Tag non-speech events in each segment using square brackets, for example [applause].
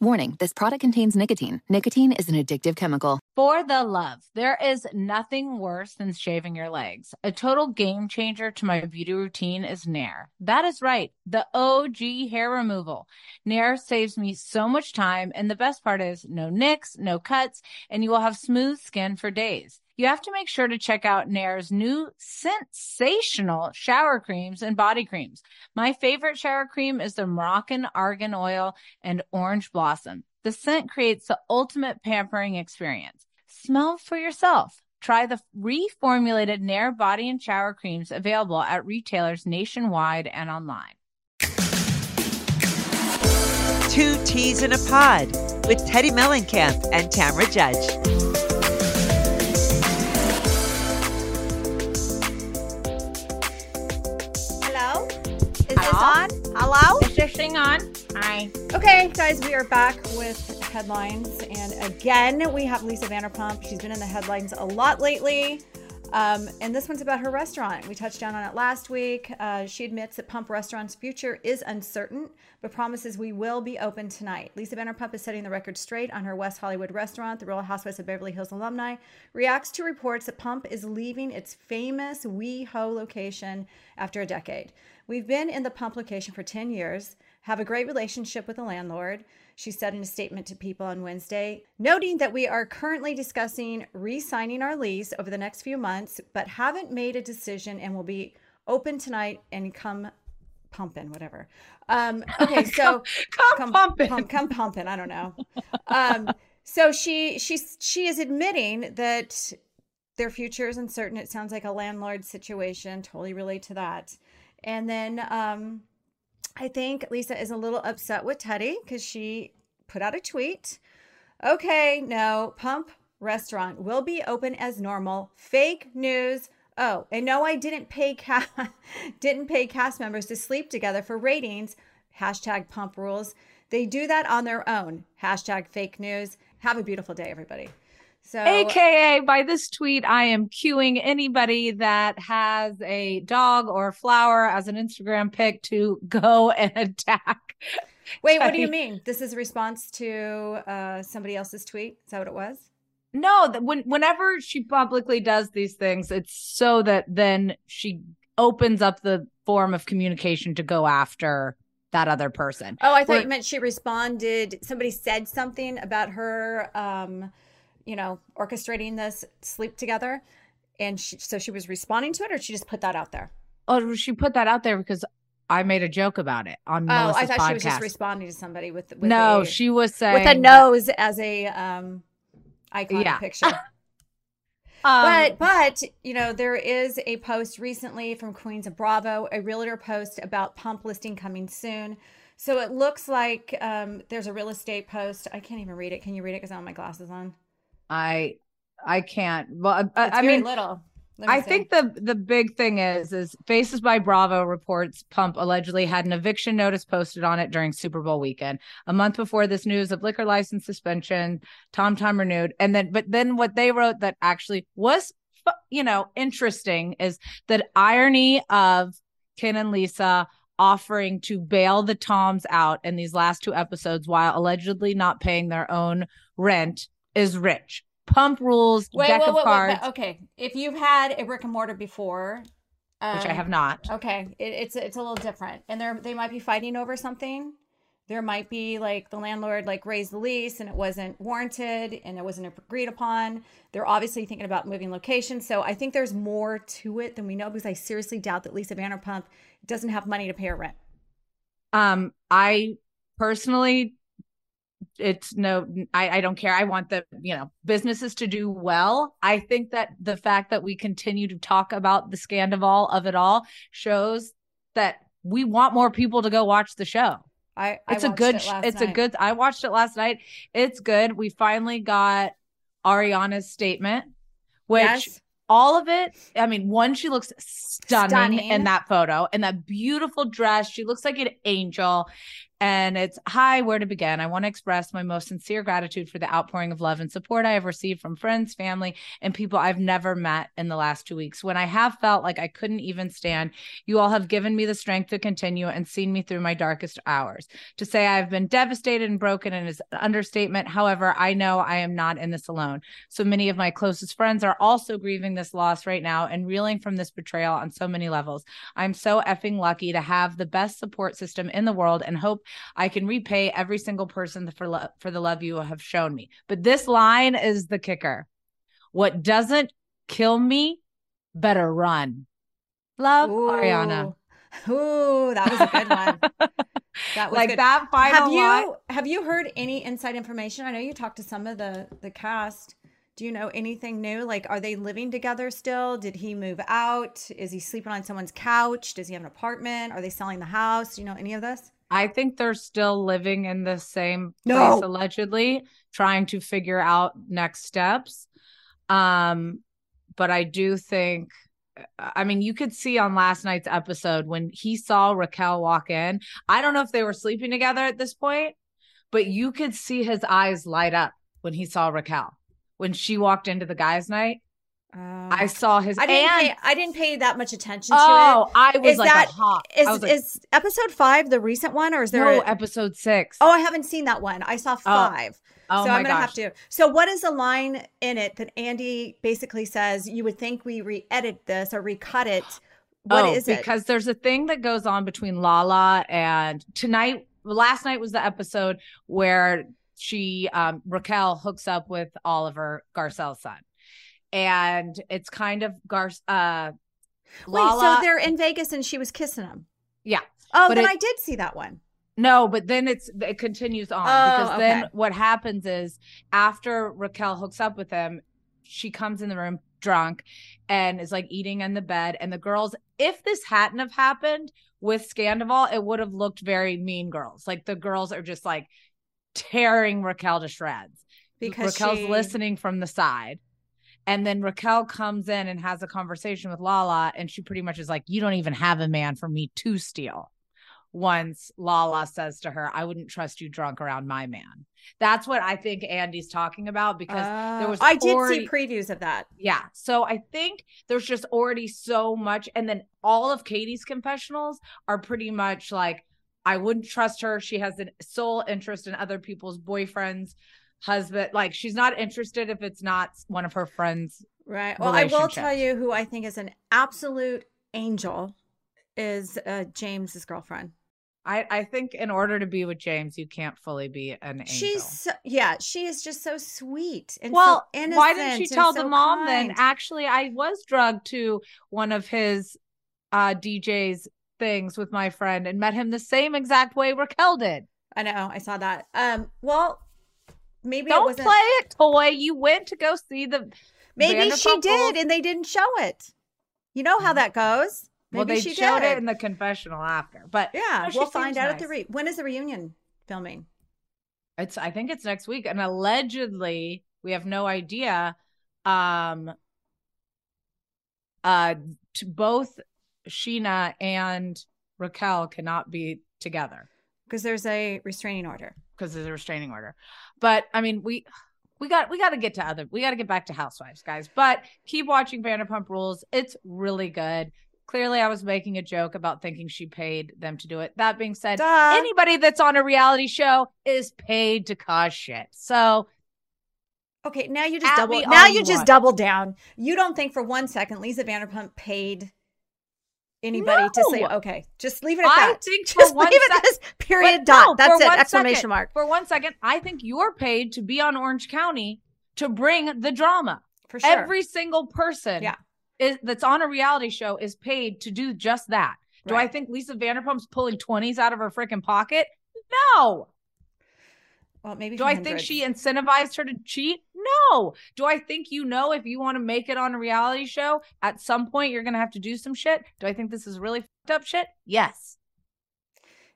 Warning this product contains nicotine. Nicotine is an addictive chemical. For the love, there is nothing worse than shaving your legs. A total game changer to my beauty routine is Nair. That is right, the OG hair removal. Nair saves me so much time, and the best part is no nicks, no cuts, and you will have smooth skin for days you have to make sure to check out Nair's new sensational shower creams and body creams. My favorite shower cream is the Moroccan Argan Oil and Orange Blossom. The scent creates the ultimate pampering experience. Smell for yourself. Try the reformulated Nair body and shower creams available at retailers nationwide and online. Two Teas in a Pod with Teddi Mellencamp and Tamra Judge. On? Hello? Is this thing on? Hi. Okay, guys, we are back with headlines. And again, we have Lisa Vanderpump. She's been in the headlines a lot lately. Um, and this one's about her restaurant. We touched down on it last week. Uh, she admits that Pump Restaurant's future is uncertain, but promises we will be open tonight. Lisa Vanderpump is setting the record straight on her West Hollywood restaurant. The Real Housewives of Beverly Hills alumni reacts to reports that Pump is leaving its famous WeHo location after a decade. We've been in the pump location for 10 years, have a great relationship with the landlord. She said in a statement to people on Wednesday, noting that we are currently discussing re signing our lease over the next few months, but haven't made a decision and will be open tonight and come pumping, whatever. Um, [laughs] okay, so come, come, pumping. Pump, come pumping. I don't know. Um, so she she's she is admitting that their future is uncertain. It sounds like a landlord situation. Totally relate to that. And then um, I think Lisa is a little upset with Teddi because she put out a tweet. Okay, no, Pump Restaurant will be open as normal. Fake news. Oh, and no, I didn't pay cast [laughs] didn't pay cast members to sleep together for ratings. Hashtag Pump Rules. They do that on their own. Hashtag fake news. Have a beautiful day, everybody. So, AKA by this tweet, I am cueing anybody that has a dog or flower as an Instagram pic to go and [laughs] attack. Wait, what do you mean? This is a response to uh, somebody else's tweet? Is that what it was? No, when whenever she publicly does these things, it's so that then she opens up the form of communication to go after that other person. Oh, I thought Where, you meant she responded. Somebody said something about her. Um, you know, orchestrating this sleep together. And she, so she was responding to it, or she just put that out there? Oh, she put that out there because I made a joke about it on. Oh, Melissa's I thought podcast. she was just responding to somebody with. with no, a, she was saying with a nose as a um icon yeah. picture. [laughs] Um, but but you know there is a post recently from Queens of Bravo, a realtor post about pump listing coming soon. So it looks like um, there's a real estate post. I can't even read it. Can you read it? Because I don't have my glasses on. I I can't. Well, I, I mean, little. I see. think the the big thing is is Faces by Bravo reports Pump allegedly had an eviction notice posted on it during Super Bowl weekend. A month before this news of liquor license suspension, Tom Tom renewed, and then but then what they wrote that actually was you know interesting is that irony of Ken and Lisa offering to bail the Toms out in these last two episodes while allegedly not paying their own rent is rich. Pump rules, wait, deck wait, of wait, cards. okay, if you've had a brick and mortar before, um, which I um, have not. Okay, it, it's it's a little different, and they they might be fighting over something. there might be like the landlord like raised the lease and it wasn't warranted and it wasn't agreed upon. They're obviously thinking about moving location. So I think there's more to it than we know because I seriously doubt that Lisa Vanderpump doesn't have money to pay her rent. Um, I personally it's no I, I don't care. I want the you know businesses to do well. I think that the fact that we continue to talk about the scandal of it all shows that we want more people to go watch the show. I, I it's a good it it's night. a good i watched it last night. It's good. We finally got ariana's statement which Yes. all of it i mean one she looks stunning, Stunning. in that photo in that beautiful dress. She looks like an angel and it's hi where to begin? I want to express my most sincere gratitude for the outpouring of love and support i have received from friends family and people i've never met in the last two weeks. When i have felt like i couldn't even stand you all have given me the strength to continue and seen me through my darkest hours. To say i've been devastated and broken is an understatement. However i know i am not in this alone. So many of my closest friends are also grieving this loss right now and reeling from this betrayal on so many levels. I'm so effing lucky to have the best support system in the world and hope I can repay every single person for lo- for the love you have shown me. But this line is the kicker. What doesn't kill me better run. Love Ariana. Ooh, that was a good one. [laughs] That was like good. that final have you line- have you heard any inside information? I know you talked to some of the the cast. Do you know anything new? Like, are they living together still? Did he move out? Is he sleeping on someone's couch? Does he have an apartment? Are they selling the house? Do you know any of this? I think they're still living in the same No. place allegedly, trying to figure out next steps. Um, but I do think I mean, you could see on last night's episode when he saw Raquel walk in. I don't know if they were sleeping together at this point, but you could see his eyes light up when he saw Raquel. When she walked into the guys' night, I saw his I didn't and pay. I didn't pay that much attention to oh, it. I was Is like that- a hawk. Is like, is episode five the recent one, or is there? no, a- episode six. oh, I haven't seen that one. I saw five. oh so my I'm gonna gosh. have to. So what is the line in it that Andy basically says? You would think we re-edit this or recut it. What oh, is it? because there's a thing that goes on between Lala and tonight. Last night was the episode where she um, Raquel hooks up with Oliver Garcelle's son, and it's kind of Gar. Uh, Wait, so they're in Vegas and she was kissing him. yeah. Oh, But then it- I did see that one. No, but then it's it continues on Oh, because then what happens is after Raquel hooks up with him, she comes in the room drunk and is like eating in the bed. And the girls, if this hadn't have happened with Scandoval, it would have looked very mean girls. Like the girls are just like tearing Raquel to shreds. Because Raquel's she- listening from the side. And then Raquel comes in and has a conversation with Lala, and she pretty much is like, You don't even have a man for me to steal. Once Lala says to her, I wouldn't trust you drunk around my man. That's what I think Andy's talking about because there Oh, was I did already- see previews of that. yeah. So I think there's just already so much. And then all of Katie's confessionals are pretty much like, I wouldn't trust her. She has a sole interest in other people's boyfriends, husband. Like she's not interested if it's not one of her friends. Right. Well, I will tell you who I think is an absolute angel is uh, James's girlfriend. I, I think in order to be with James, you can't fully be an angel. She's so, yeah, she is just so sweet and well, so innocent. why didn't she tell the so mom then? Actually, I was drugged to one of his uh DJ's things with my friend and met him the same exact way Raquel did. I know, I saw that. Um, well, maybe Don't wasn't. play it toy. You went to go see the maybe she did, Rules. and they didn't show it. You know how that goes. Maybe well, they she showed did. it in the confessional after, but yeah, no, we'll find seems out at the re. When is the reunion filming? It's I think it's next week, and allegedly we have no idea. Um, uh, to both Scheana and Raquel cannot be together Because there's a restraining order. Because there's a restraining order. But I mean, we we got we got to get to other we got to get back to Housewives, guys. But keep watching Vanderpump Rules. It's really good. Clearly, I was making a joke about thinking she paid them to do it. That being said, Duh. anybody that's on a reality show is paid to cause shit. So Okay, now you just double. Now you you just double down. You don't think for one second Lisa Vanderpump paid anybody to say okay. Just leave it at I that. think for just [laughs] one leave it as period dot. no, That's it. Exclamation second- mark. For one second, I think you're paid to be on Orange County to bring the drama. For sure. Every single person Yeah. is, that's on a reality show is paid to do just that. Do I think Lisa Vanderpump's pulling 20s out of her freaking pocket? No. well, maybe Do for I think she incentivized her to cheat? No. Do I think you know if you want to make it on a reality show, at some point you're going to have to do some shit? Do I think this is really fucked up shit? Yes.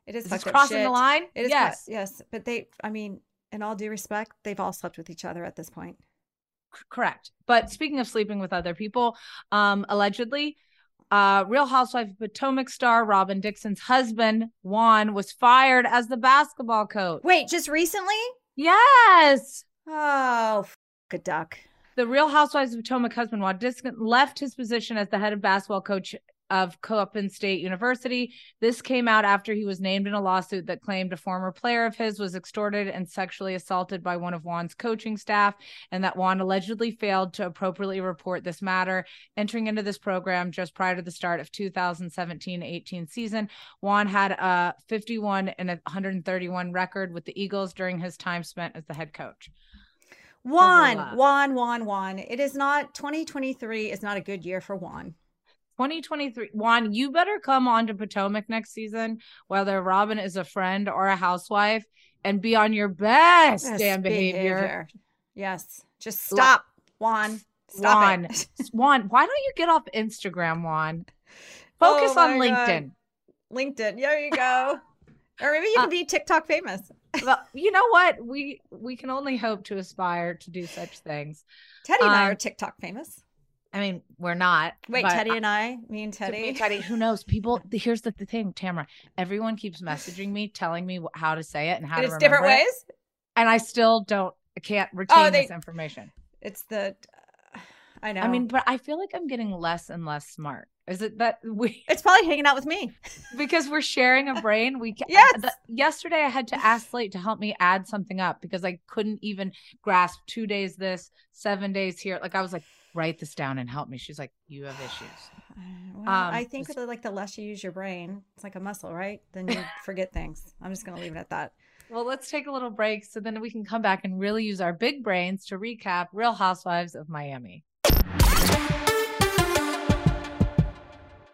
it is Is crossing shit. the line? It is yes. fu- yes, but they. I mean, in all due respect, they've all slept with each other at this point. C- correct. But speaking of sleeping with other people, um, allegedly, uh, Real Housewife of Potomac star Robyn Dixon's husband Juan was fired as the basketball coach. Wait, just recently? Yes. Oh, a duck. The Real Housewives of Potomac husband Dixon left his position as the head of basketball coach of Coppin State University. This came out after he was named in a lawsuit that claimed a former player of his was extorted and sexually assaulted by one of Juan's coaching staff, and that Juan allegedly failed to appropriately report this matter. Entering into this program just prior to the start of 2017-18 season, Juan had a 51 and 131 record with the Eagles during his time spent as the head coach. Juan, Juan, Juan, Juan. It is not 2023 is not a good year for Juan. 2023 Juan, you better come on to Potomac next season, whether Robyn is a friend or a housewife, and be on your best Best damn behavior. Yes. Just stop, Juan. Stop Juan, it. Juan, why don't you get off Instagram, Juan? Focus Oh on my God. LinkedIn. LinkedIn. There you go. or maybe you Uh, can be TikTok famous. Well, you know what? We we can only hope to aspire to do such things. Teddi and I um, are TikTok famous. I mean, we're not. Wait, Teddi and I, me and Teddi. me, Teddi, who knows? [laughs] People, here's the, the thing, Tamra. Everyone keeps messaging me, telling me how to say it and how And to it's different remember it. ways. and I still don't can't retain they- this information. It's the. [sighs] I know. I mean, but I feel like I'm getting less and less smart. Is it that [laughs] we it's probably hanging out with me. [laughs] because we're sharing a brain? We ca- Yes. the- yesterday I had to ask Slate to help me add something up because I couldn't even grasp two days this, seven days here. Like I was like, write this down and help me. She's like, you have issues. [sighs] Well, Um, I think this- like the less you use your brain, it's like a muscle, right? Then you [laughs] forget things. I'm just gonna leave it at that. Well, let's take a little break so then we can come back and really use our big brains to recap Real Housewives of Miami.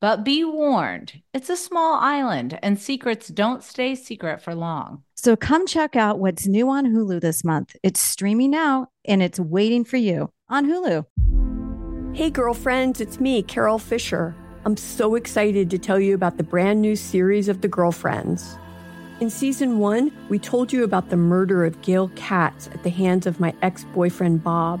But be warned, it's a small island and secrets don't stay secret for long. So come check out what's new on Hulu this month. It's streaming now and it's waiting for you on Hulu. Hey, girlfriends, it's me, Carol Fisher. I'm so excited to tell you about the brand new series of The Girlfriends. In season one, we told you about the murder of Gail Katz at the hands of my ex boyfriend, Bob.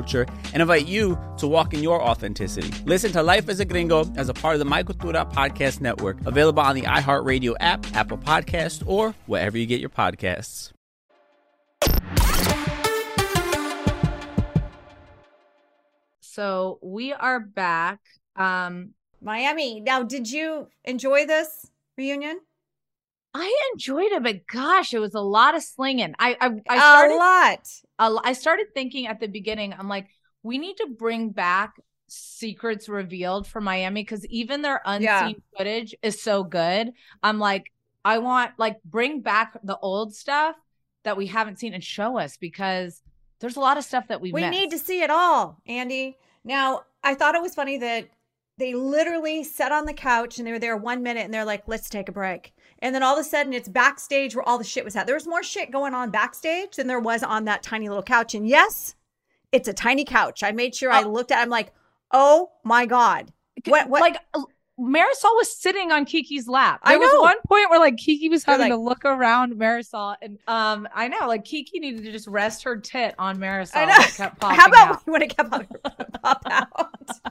culture and invite you to walk in your authenticity. Listen to Life as a Gringo as a part of the My Cultura Podcast Network, available on the iHeartRadio app, Apple Podcast, or wherever you get your podcasts. So we are back. Um, Miami. Now, did you enjoy this reunion? I enjoyed it, but gosh, it was a lot of slinging. I I, I started a lot. A, I started thinking at the beginning. I'm like, we need to bring back secrets revealed for Miami because even their unseen yeah. footage is so good. I'm like, I want like bring back the old stuff that we haven't seen and show us because there's a lot of stuff that we we missed. need to see it all, Andy. Now, I thought it was funny that they literally sat on the couch and they were there one minute and they're like, let's take a break. And then all of a sudden it's backstage where all the shit was at. There was more shit going on backstage than there was on that tiny little couch. And yes, it's a tiny couch. I made sure oh. I looked at it. I'm like, oh my God. What, what? Like Marisol was sitting on Kiki's lap. There I know. was one point where like Kiki was having like, to look around Marisol, and um, I know like Kiki needed to just rest her tit on Marisol. I know. [laughs] How about out. when it kept pop out? [laughs]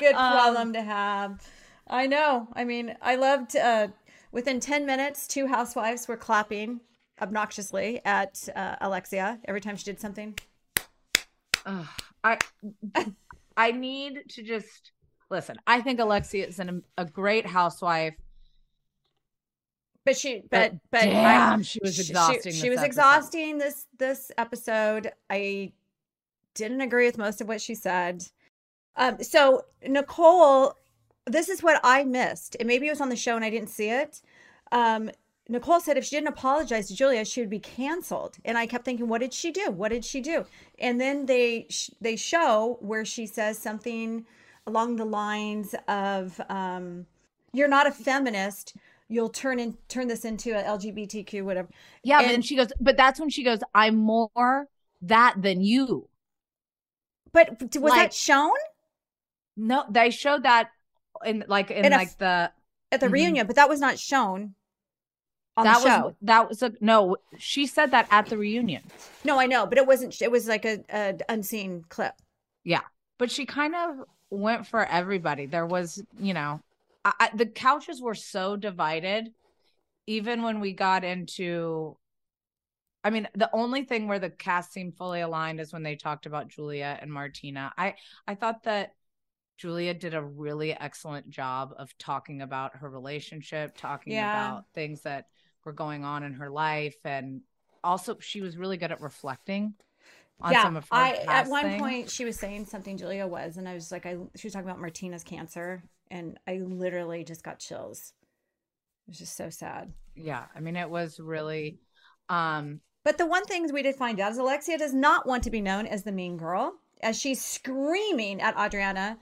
Good um, problem to have. I know. I mean, I loved. Uh, within ten minutes, two housewives were clapping obnoxiously at uh, Alexia every time she did something. Uh, I I need to just listen. I think Alexia is an, a great housewife. But she, but, but, but damn, I, she was exhausting. She, she was episode. exhausting this this episode. I didn't agree with most of what she said. Um, so Nicole, this is what I missed, and maybe it was on the show and I didn't see it. Um, Nicole said if she didn't apologize to Julia, she would be canceled. And I kept thinking, what did she do? What did she do? And then they they show where she says something along the lines of, um, "You're not a feminist. You'll turn in turn this into a LGBTQ whatever." Yeah, and, then she goes, but that's when she goes, "I'm more that than you." But was like, that shown? No, they showed that in like in, in like the at the mm-hmm. reunion, but that was not shown on that the show. Was, that was a no. She said that at the reunion. No, I know, but it wasn't. It was like a, a unseen clip. Yeah, but she kind of went for everybody. There was, you know, I, I, the couches were so divided. Even when we got into, I mean, the only thing where the cast seemed fully aligned is when they talked about Julia and Martina. I I thought that Julia did a really excellent job of talking about her relationship, talking yeah. about things that were going on in her life, and also she was really good at reflecting on yeah, some of her. I at one things. point she was saying something Julia was, and I was like, I she was talking about Martina's cancer, and I literally just got chills. It was just so sad. Yeah, I mean, it was really. um But the one thing we did find out is Alexia does not want to be known as the mean girl, as she's screaming at Adriana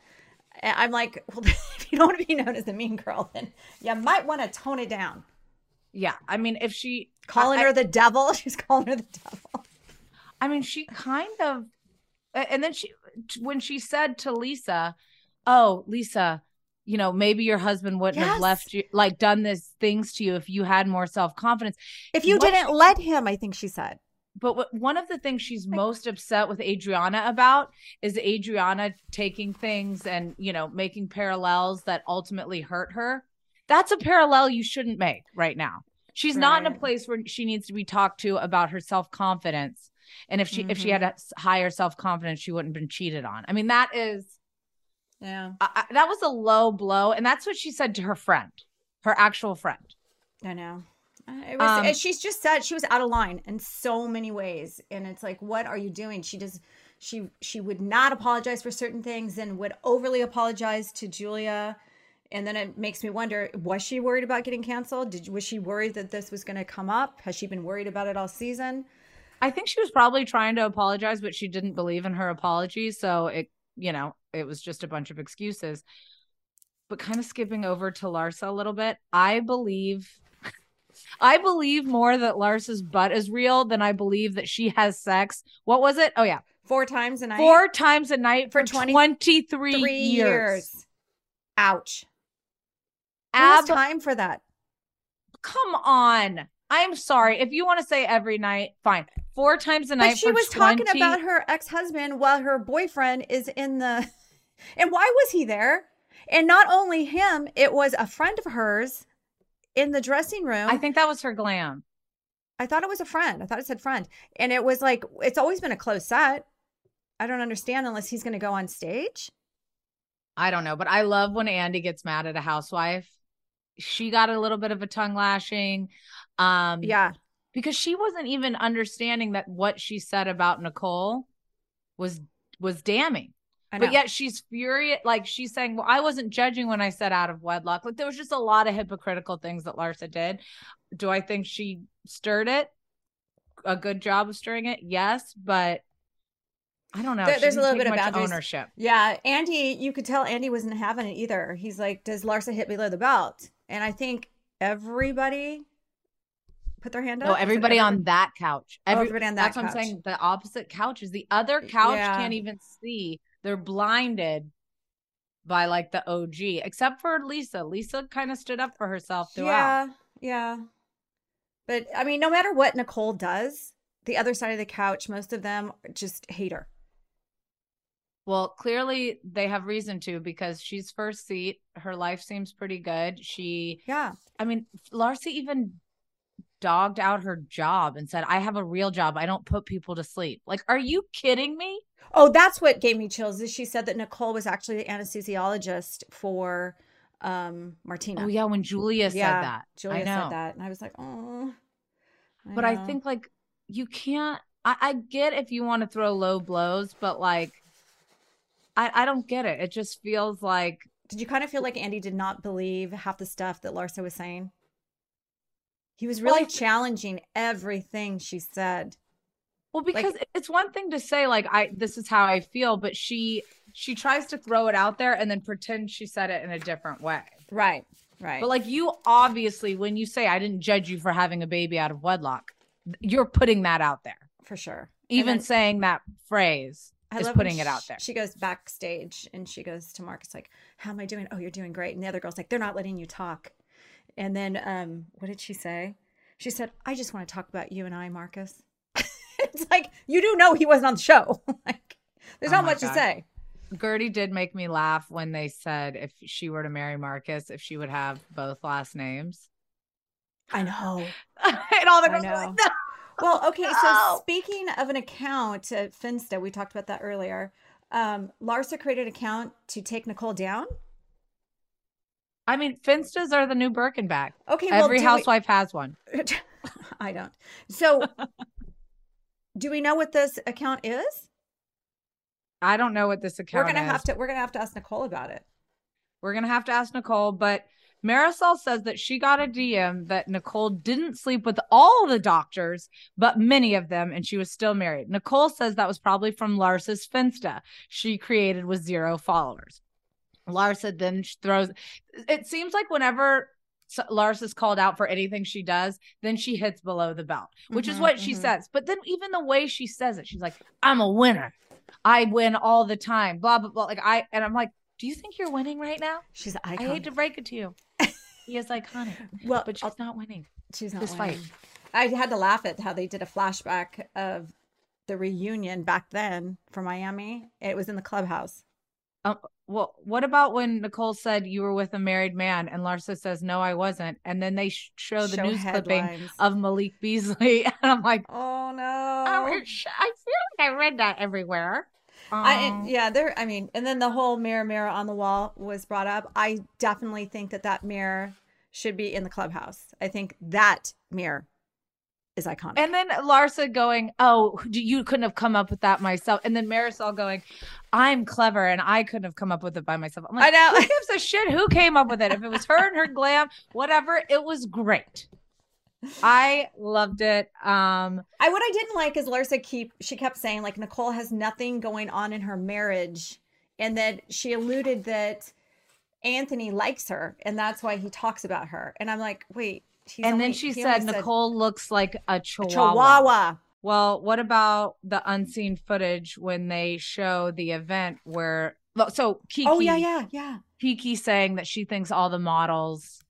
I'm like, [laughs] well, [laughs] if you don't want to be known as the mean girl, then you might want to tone it down. Yeah. I mean, if she calling I, her the devil, [laughs] she's calling her the devil. I mean, she kind of, and then she, when she said to Lisa, Oh, Lisa, you know, maybe your husband wouldn't yes. have left you, like done this things to you if you had more self confidence. If you what didn't let him, I think she said but what, one of the things she's most upset with Adriana about is Adriana taking things and, you know, making parallels that ultimately hurt her. That's a parallel you shouldn't make right now. She's not in a place where she needs to be talked to about her self confidence. And if she if she Mm-hmm. had a higher self confidence, she wouldn't have been cheated on. I mean, that is Yeah, I- that was a low blow, and that's what she said to her friend, her actual friend. I know. It was. Um, she's just said she was out of line in so many ways, and it's like, what are you doing? She just she she would not apologize for certain things, and would overly apologize to Julia, and then it makes me wonder: was she worried about getting canceled? Did was she worried that this was going to come up? Has she been worried about it all season? I think she was probably trying to apologize, but she didn't believe in her apology. So it, you know, it was just a bunch of excuses. But kind of skipping over to Larsa a little bit, I believe, I believe more that Larsa's butt is real than I believe that she has sex. What was it? Oh, yeah. Four times a night. Four times a night for, For 20 23 years. years. Ouch. Ab- time for that? Come on. I'm sorry. If you want to say every night, fine. Four times a night. But she was talking about her ex-husband while her boyfriend is in the [laughs] and why was he there? And not only him, it was a friend of hers in the dressing room. I think that was her glam. I thought it was a friend. I thought it said friend. And it was like it's always been a close set. I don't understand unless he's going to go on stage. I don't know, but I love when Andy gets mad at a housewife. She got a little bit of a tongue lashing. Um Yeah. because she wasn't even understanding that what she said about Nicole was was damning. But yet she's furious like she's saying, "Well, I wasn't judging when I said out of wedlock." Like there was just a lot of hypocritical things that Larsa did. Do I think she stirred it? A good job of stirring it? Yes, but I don't know. There- there's a little bit of boundaries. ownership. Yeah, Andy, you could tell Andy wasn't having it either. He's like, "Does Larsa hit below the belt?" And I think everybody put their hand up. No, everybody on that couch. Oh, everybody on that couch. That's what I'm saying. The opposite couch is the other couch Yeah. can't even see. They're blinded by like the OG, except for Lisa. Lisa kind of stood up for herself throughout. Yeah, yeah. But I mean, no matter what Nicole does, the other side of the couch, most of them just hate her. Well, clearly they have reason to because she's first seat. Her life seems pretty good. She, Yeah. I mean, Larsa even dogged out her job and said, I have a real job. I don't put people to sleep. Like, are you kidding me? Oh, that's what gave me chills. Is she said that Nicole was actually the anesthesiologist for um Martina. Oh, yeah. When Julia said Yeah, that. Julia I know. said that, and I was like, oh. but I think like you can't. I, I get if you want to throw low blows, but like I I don't get it. It just feels like Did you kind of feel like Andy did not believe half the stuff that Larsa was saying? He was really Well, challenging everything she said. Well because it's one thing to say like I this is how I feel, but she she tries to throw it out there and then pretend she said it in a different way. Right. Right. But like you obviously when you say I didn't judge you for having a baby out of wedlock, you're putting that out there. for sure. Even then- saying that phrase I is putting it out there. She goes backstage and she goes to Marcus like, "How am I doing? Oh, you're doing great." And the other girl's like, "They're not letting you talk." And then, um, what did she say? She said, "I just want to talk about you and I, Marcus." [laughs] it's like you do know he wasn't on the show. [laughs] like, there's Oh not my much to say. Guerdy did make me laugh when they said if she were to marry Marcus, if she would have both last names. I know. [laughs] and all the girls were like, no. Well, okay. No. So speaking of an account at Finsta, we talked about that earlier. Um, Larsa created an account to take Nicole down. I mean, Finstas are the new Birkin bag. Okay, well, Every we- housewife has one. I don't. So, do we know what this account is? I don't know what this account we're gonna is. have to. We're gonna have to ask Nicole about it. We're gonna have to ask Nicole, but Marisol says that she got a DM that Nicole didn't sleep with all the doctors, but many of them, and she was still married. Nicole says that was probably from Larsa's Finsta she created with zero followers. Larsa then throws. It seems like whenever S- Larsa's called out for anything she does, then she hits below the belt, which is Mhm, what she mhm. says. But then even the way she says it, she's like, "I'm a winner. I win all the time." Blah blah blah. Like I and I'm like, "Do you think you're winning right now?" She's I hate to break it to you. [laughs] He is iconic. Well, but she's not winning. She's not this fight. winning. I had to laugh at how they did a flashback of the reunion back then for Miami. It was in the clubhouse. Um, well, what about when Nicole said you were with a married man and Larsa says, no, I wasn't. And then they sh- show the Show news clipping of Malik Beasley. [laughs] And I'm like, Oh no. I feel like I read that everywhere. I, Um, yeah, there. I mean, and then the whole mirror, mirror on the wall was brought up. I definitely think that that mirror should be in the clubhouse. I think that mirror is iconic. And then Larsa going, "Oh, you couldn't have come up with that myself." And then Marisol going, "I'm clever and I couldn't have come up with it by myself." I'm like, I know. Who gives a shit who came up with it? If it was her and her glam, whatever, it was great. I loved it. Um, I what I didn't like is Larsa keep she kept saying like Nicole has nothing going on in her marriage, and that she alluded that Anthony likes her, and that's why he talks about her. And I'm like, wait. He's and only- then she said Nicole looks like a a chihuahua. Chihuahua. Well, what about the unseen footage when they show the event where so Kiki Oh yeah, yeah, yeah. Kiki saying that she thinks all the models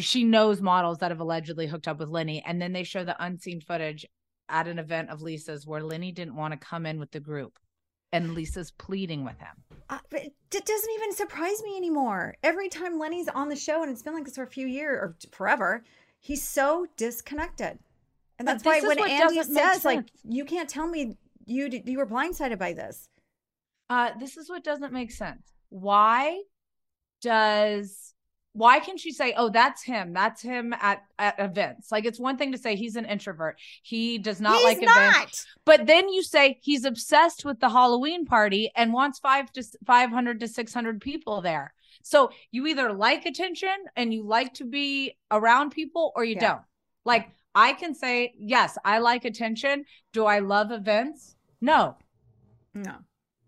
she knows models that have allegedly hooked up with Lenny and then they show the unseen footage at an event of Lisa's where Lenny didn't want to come in with the group and Lisa's pleading with him. Uh, it doesn't even surprise me anymore. Every time Lenny's on the show, and it's been like this for a few years or forever, he's so disconnected. And that's why when Andy says, like, you can't tell me you you were blindsided by this. Uh this is what doesn't make sense. Why does why can she say, "Oh, that's him. That's him at at events." Like it's one thing to say he's an introvert. He does not He's like events. not. But then you say he's obsessed with the Halloween party and wants 5 to 500 to 600 people there. So you either like attention and you like to be around people or you Yeah. don't. Like I can say, "Yes, I like attention. Do I love events?" No. No.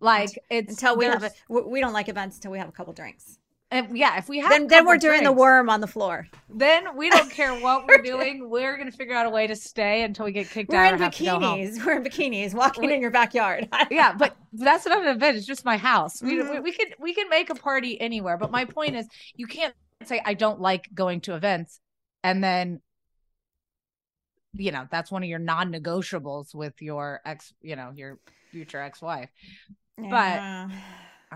Like it's Until we have a, we don't like events until we have a couple drinks. If- yeah, if we have Then then we're doing the worm on the floor. Then we don't care [laughs] what we're doing. We're gonna figure out a way to stay until we get kicked We're out. in or have to go home. bikinis. We're in bikinis, walking We- in your backyard. [laughs] yeah, but that's not an event. It's just my house. We, Mhm. we we can we can make a party anywhere. But my point is, you can't say I don't like going to events, and then you know that's one of your non-negotiables with your ex, you know, your future ex-wife. Yeah.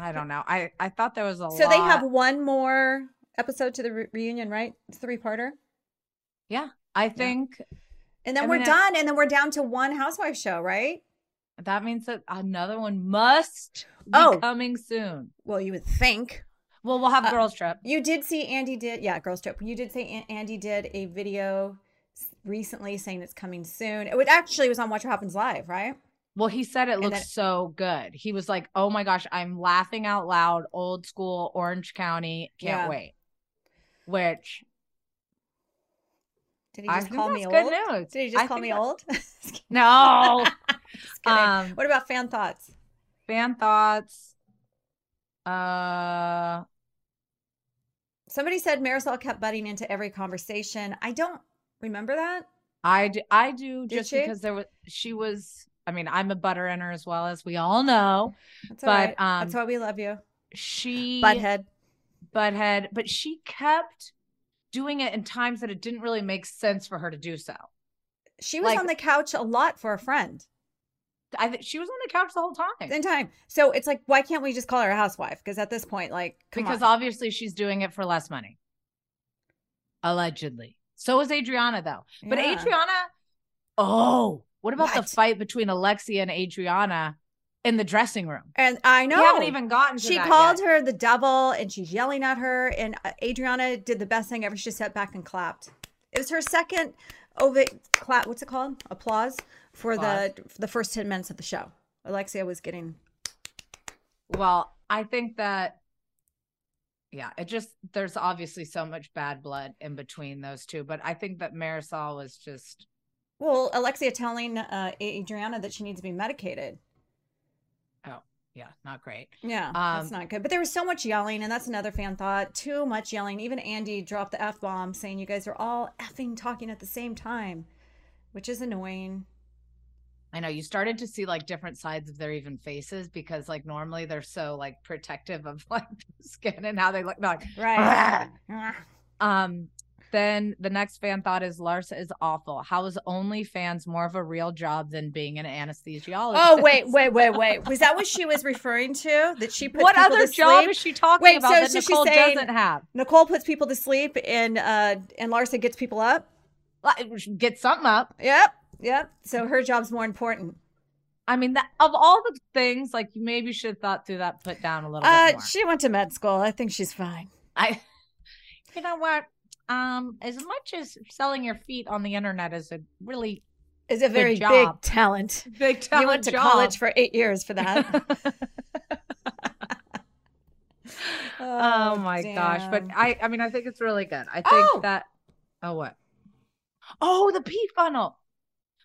I don't know. I I thought there was a So they have one more episode to the re- reunion, right? Three parter. yeah. I think And then I we're mean, I- done. And then we're down to one housewife show, right? that means that another one must be Oh. coming soon. Well, you would think. Well, we'll have Uh, girls trip. You did see Andy did, yeah, girls trip. You did say An- Andy did a video recently saying it's coming soon. It would actually was on Watch What Happens Live, right? Well, he said it looks so good. He was like, "Oh my gosh, I'm laughing out loud. Old school Orange County, can't Yeah. wait." Which Did he just think call me good old? news. Did he just I call me old? [laughs] no [laughs] Um, what about fan thoughts? fan thoughts. Uh, Somebody said Marisol kept butting into every conversation. I don't remember that. I do, I do Did just she? because there was she was. I mean, I'm a butter in her as well as we all know. That's But, right. um, That's why we love you. She Butthead. butthead, but she kept doing it in times that it didn't really make sense for her to do so. She was like- on the couch a lot for a friend. I think she was on the couch the whole time. In time. So it's like, why can't we just call her a housewife? Because at this point, like, come because on. obviously she's doing it for less money. Allegedly. So is Adriana though. But Yeah. Adriana, oh, what about the fight between Alexia and Adriana in the dressing room? and I know We haven't even gotten to She called yet. her the devil, and she's yelling at her. And uh, Adriana did the best thing ever. She just sat back and clapped. It was her second ovid clap. What's it called? Applause for the for the first ten minutes of the show. Alexia was getting. Well, I think that yeah, it just there's obviously so much bad blood in between those two, but I think that Marisol was just Well, Alexia telling uh, Adriana that she needs to be medicated. oh, yeah, not great. Yeah, Um, that's not good. But there was so much yelling, and that's another fan thought. Too much yelling. Even Andy dropped the f bomb, saying you guys are all effing talking at the same time, which is annoying. I know you started to see like different sides of their even faces because like normally they're so like protective of [laughs] like skin and how they look. Like, Right. um, then the next fan thought is Larsa is awful. How is OnlyFans more of a real job than being an anesthesiologist? Oh wait, [laughs] wait, wait, wait. Was that what she was referring to? That she put What other job sleep? is she talking Wait, about so- that so she's Nicole saying- doesn't have? Nicole puts people to sleep, and uh, and Larsa gets people up. Get something up. Yep, yep. So her job's more important. I mean, that, of all the things, like you maybe should have thought through that, put down a little Uh, bit more. she went to med school. I think she's fine. I, [laughs] you know what? Um, as much as selling your feet on the internet is a really Is a very big talent. [laughs] big talent you went to job. college for eight years for that. [laughs] [laughs] Oh, my gosh! But. I, I mean, I think it's really good. I think Oh! that. Oh, what? Oh, the pee funnel.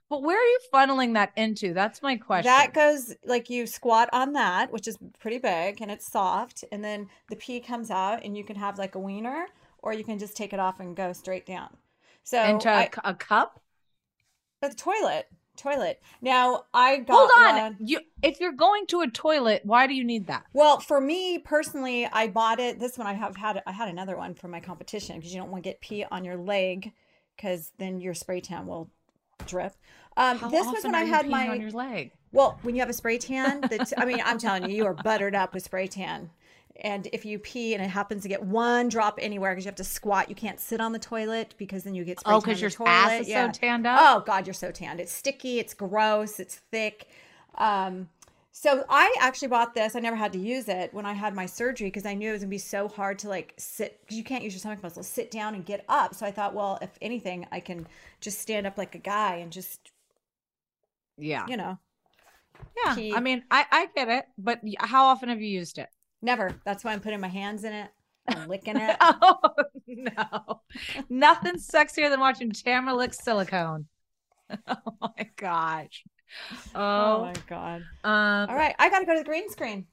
But where are you funneling that into? That's my question. That goes like you squat on that, which is pretty big and it's soft, and then the pee comes out, and you can have like a wiener, or you can just take it off and go straight down. So into a I- a cup. the toilet, toilet. Now I got Hold on. one- You, if you're going to a toilet, why do you need that? Well, for me personally, I bought it. This one I have had. I had another one for my competition because you don't want to get pee on your leg, because then your spray tan will drip. Um, How this was when I had my on your leg. Well, when you have a spray tan, that's I mean, I'm telling you, you are buttered up with spray tan. And if you pee and it happens to get one drop anywhere because you have to squat, you can't sit on the toilet because then you get spray Oh, tan on 'cause the your toilet. ass is so tanned up? Oh God, you're so tanned. It's sticky. It's gross. It's thick. Um, so I actually bought this. I never had to use it when I had my surgery because I knew it was gonna be so hard to like sit because you can't use your stomach muscles, sit down and get up. So I thought, well, if anything, I can just stand up like a guy and just Yeah. you know Yeah. pee. I mean, I, I get it, but how often have you used it? Never. That's why I'm putting my hands in it. I'm licking it. [laughs] oh, no. [laughs] Nothing sexier than watching Tamra lick silicone. [laughs] Oh my gosh. Oh Oh, my god. um, All right, I got to go to the green screen.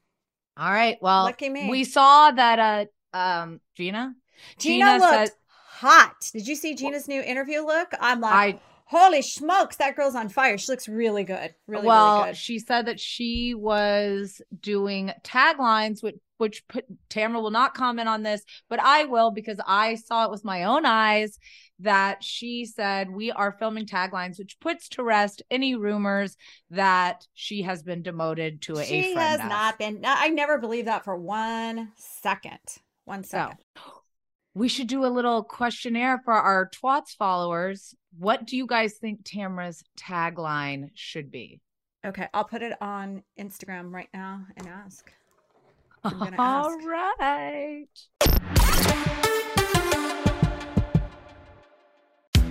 All right. Well, Lucky me. we saw that uh um Gina Gina, looked said- hot. Did you see Gina's new interview look? I'm like, I holy smokes, that girl's on fire. She looks really good. Really, well, really good. she said that she was doing taglines, which which put Tamra will not comment on this, but I will because I saw it with my own eyes. That she said we are filming taglines, which puts to rest any rumors that she has been demoted to a, she has of. not been. I never believed that for one second. One second. So second. We should do a little questionnaire for our Twats followers. What do you guys think Tamra's tagline should be? Okay, I'll put it on Instagram right now and ask. [laughs] All ask. right.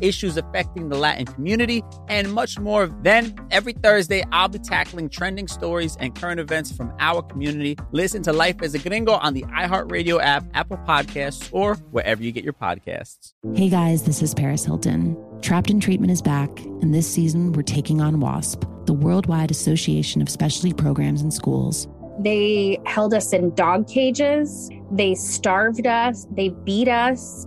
issues affecting the Latin community, and much more. Then, every Thursday, I'll be tackling trending stories and current events from our community. Listen to Life as a Gringo on the iHeartRadio app, Apple Podcasts, or wherever you get your podcasts. Hey guys, this is Paris Hilton. Trapped in Treatment is back, and this season we're taking on WASP, the Worldwide Association of Specialty Programs in Schools. They held us in dog cages. They starved us. They beat us.